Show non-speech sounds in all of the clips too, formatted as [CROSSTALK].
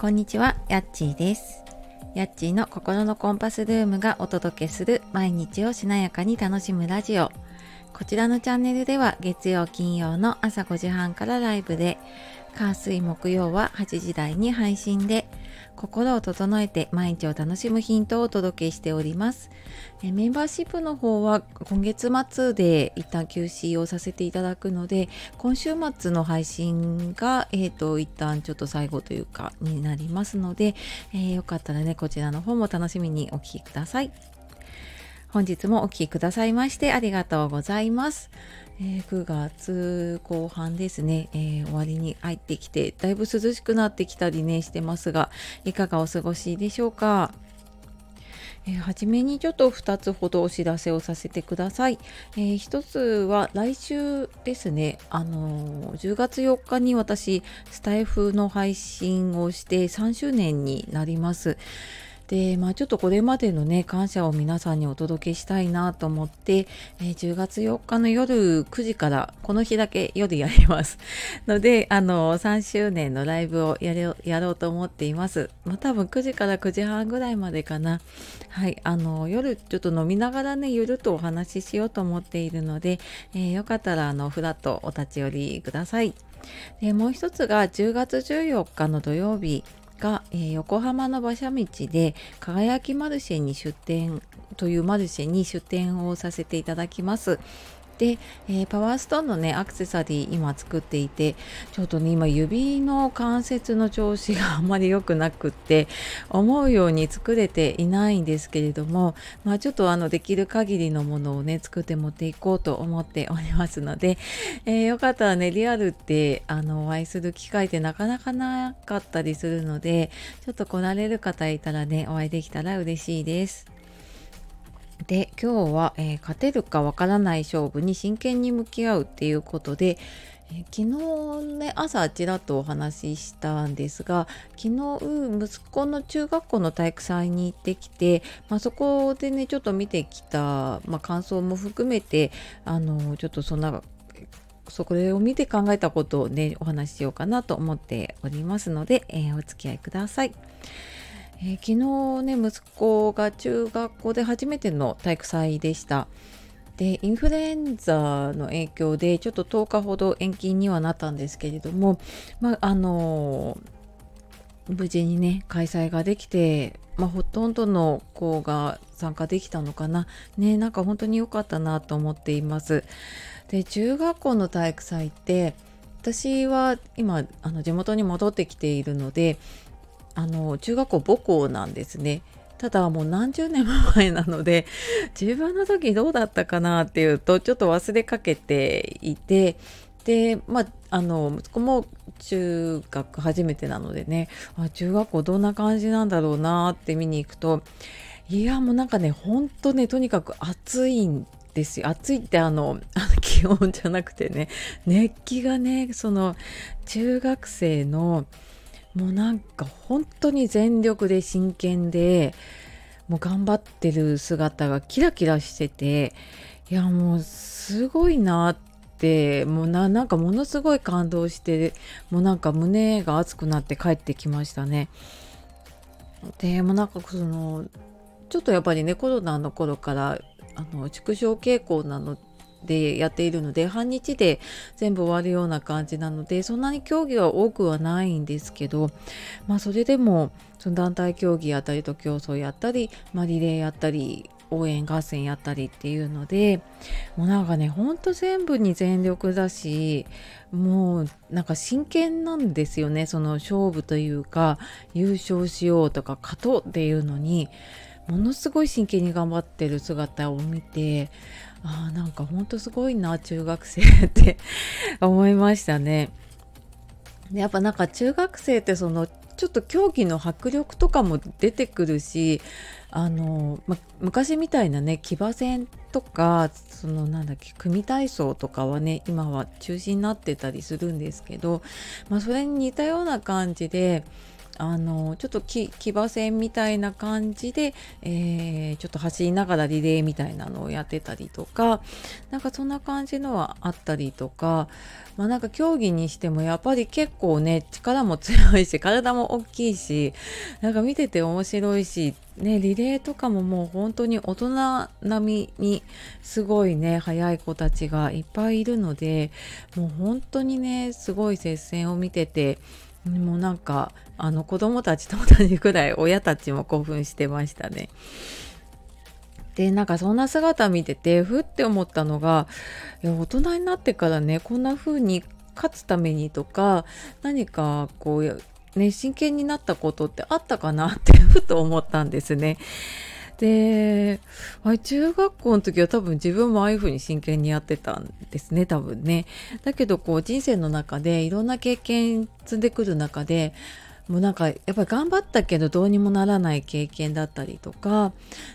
こんにちは、やっちーです。やっちーの心のコンパスルームがお届けする毎日をしなやかに楽しむラジオ。こちらのチャンネルでは月曜金曜の朝5時半からライブで、火水木曜は8時台に配信で、心を整えて毎日を楽しむヒントをお届けしております。えメンバーシップの方は今月末で一旦休止をさせていただくので、今週末の配信が、えー、と一旦ちょっと最後というかになりますので、えーよかったらねこちらの方も楽しみにお聞きください本日もお聞きくださいましてありがとうございます、えー9月後半ですね、えー終わりに入ってきてだいぶ涼しくなってきたりねしてますがいかがお過ごしでしょうか？えー初めにちょっと2つほどお知らせをさせてください。えー1つは来週ですね、あのー10月4日に私スタイフの配信をして3周年になります。でまあちょっとこれまでのね感謝を皆さんにお届けしたいなと思って、えー10月4日の夜9時からこの日だけ夜やります。[LAUGHS] のであの3周年のライブをやれやろうと思っています。まあ多分9時から9時半ぐらいまでかな。はいあの夜ちょっと飲みながらねゆるっとお話ししようと思っているので、えーよかったらあのフラットお立ち寄りください。でもう一つが10月14日の土曜日。が、えー横浜の馬車道で輝きマルシェに出店というマルシェに出店をさせていただきます。で、えーパワーストーンのねアクセサリー今作っていてちょっとね今指の関節の調子があんまり良くなくって思うように作れていないんですけれどもまあちょっとあのできる限りのものをね作って持っていこうと思っておりますので、えーよかったらねリアルってあのお会いする機会ってなかなかなかったりするのでちょっと来られる方いたらねお会いできたら嬉しいです。で今日は、えー勝てるかわからない勝負に真剣に向き合うっていうことで、えー昨日ね朝ちらっとお話ししたんですが昨日息子の中学校の体育祭に行ってきて、まあ、そこでねちょっと見てきた、まあ、感想も含めてあのちょっとそんなそこを見て考えたことをねお話ししようかなと思っておりますので、えーお付き合いください。えー昨日ね息子が中学校で初めての体育祭でした。でインフルエンザの影響でちょっと10日ほど延期にはなったんですけれども、まああの無事にね開催ができて、まあ、ほとんどの子が参加できたのかなねなんか本当に良かったなと思っています。で中学校の体育祭って私は今あの地元に戻ってきているのであの中学校母校なんですね。ただもう何十年も前なので自分の時どうだったかなっていうとちょっと忘れかけていてでまああの息子も中学初めてなのでねあ中学校どんな感じなんだろうなって見に行くといやもうなんかねほんとねとにかく暑いんですよ暑いってあのあの [LAUGHS] 気温じゃなくてね熱気がねその中学生のもうなんか本当に全力で真剣でもう頑張ってる姿がキラキラしてていやもうすごいなってもうななんかものすごい感動してもうなんか胸が熱くなって帰ってきましたね。でもなんかそのちょっとやっぱりねコロナの頃からあの縮小傾向なのでやっているので半日で全部終わるような感じなのでそんなに競技は多くはないんですけどまあそれでもその団体競技やったりと競争やったり、まあ、リレーやったり応援合戦やったりっていうのでもうなんかねほんと全部に全力だしもうなんか真剣なんですよねその勝負というか優勝しようとか勝とうっていうのにものすごい真剣に頑張ってる姿を見てあなんかほんとすごいな中学生って思いましたね。やっぱなんか中学生ってそのちょっと競技の迫力とかも出てくるしあの、ま、昔みたいなね騎馬戦とかそのなんだっけ組体操とかはね今は中止になってたりするんですけど、まあ、それに似たような感じであのちょっと騎馬戦みたいな感じで、えー、ちょっと走りながらリレーみたいなのをやってたりとかなんかそんな感じのはあったりとかまあなんか競技にしてもやっぱり結構ね力も強いし体も大きいしなんか見てて面白いしねリレーとかももう本当に大人並みにすごいね速い子たちがいっぱいいるのでもう本当にねすごい接戦を見ててもうなんかあの子供たちと同じくらい親たちも興奮してましたね。でなんかそんな姿見ててふって思ったのがいや大人になってからねこんな風に勝つためにとか何かこうね真剣になったことってあったかなってふと思ったんですね。で、あ中学校の時は多分自分もああいう風に真剣にやってたんですね、多分ね。だけどこう人生の中でいろんな経験積んでくる中で、もうなんかやっぱり頑張ったけどどうにもならない経験だったりとか、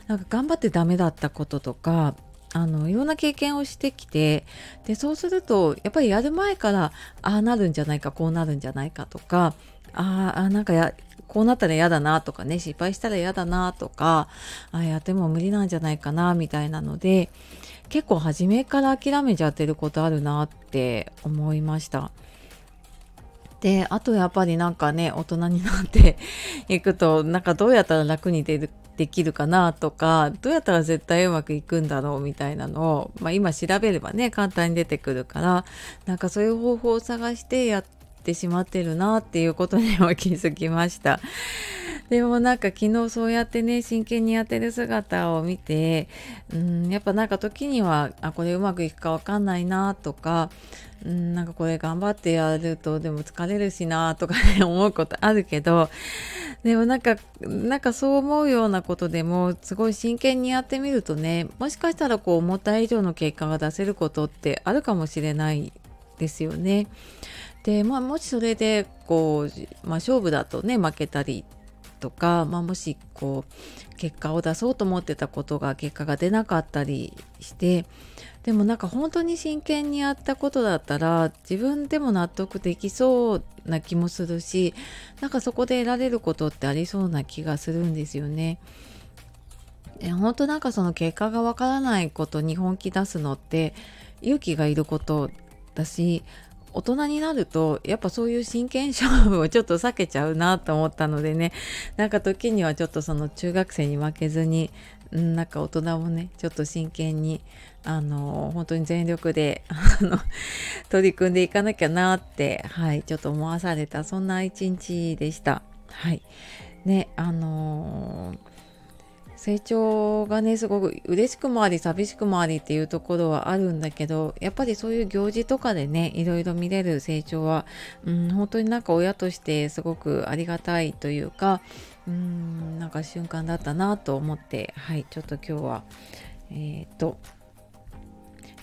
なんか頑張ってダメだったこととか、あのいろんな経験をしてきてでそうするとやっぱりやる前からああなるんじゃないかこうなるんじゃないかとかああなんかやこうなったら嫌だなとかね失敗したら嫌だなとかああやっても無理なんじゃないかなみたいなので結構初めから諦めちゃってることあるなって思いました。であとやっぱりなんかね大人になって [LAUGHS] いくとなんかどうやったら楽に出るできるかなとかどうやったら絶対うまくいくんだろうみたいなのを、まあ、今調べればね簡単に出てくるからなんかそういう方法を探してやっってしまってるなっていうことには気づきました。[LAUGHS] でもなんか昨日そうやってね真剣にやってる姿を見てうんやっぱなんか時にはあこれうまくいくかわかんないなとかうんなんかこれ頑張ってやるとでも疲れるしなとかね [LAUGHS] 思うことあるけどでもなんかなんかそう思うようなことでもすごい真剣にやってみるとねもしかしたらこう思った以上の結果が出せることってあるかもしれないですよね。で、まあ、もしそれでこう、まあ、勝負だとね負けたりとか、まあ、もしこう結果を出そうと思ってたことが結果が出なかったりしてでもなんか本当に真剣にやったことだったら自分でも納得できそうな気もするしなんかそこで得られることってありそうな気がするんですよね。本当なんかその結果がわからないことに本気出すのって勇気がいることだし大人になるとやっぱそういう真剣勝負をちょっと避けちゃうなと思ったのでね。なんか時にはちょっとその中学生に負けずになんか大人もねちょっと真剣にあの本当に全力であの取り組んでいかなきゃなってはいちょっと思わされたそんな一日でした。はい。ねあのー成長がねすごく嬉しくもあり寂しくもありっていうところはあるんだけどやっぱりそういう行事とかでねいろいろ見れる成長は、うん、本当になんか親としてすごくありがたいというかうんなんか瞬間だったなと思ってはいちょっと今日はえっ、ー、と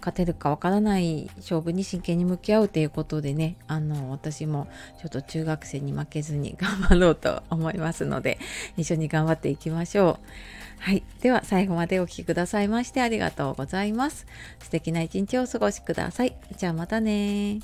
勝てるかわからない勝負に真剣に向き合うということでねあの私もちょっと中学生に負けずに頑張ろうと思いますので一緒に頑張っていきましょう。はい、では最後までお聴きくださいましてありがとうございます。素敵な一日をお過ごしください。じゃあまたね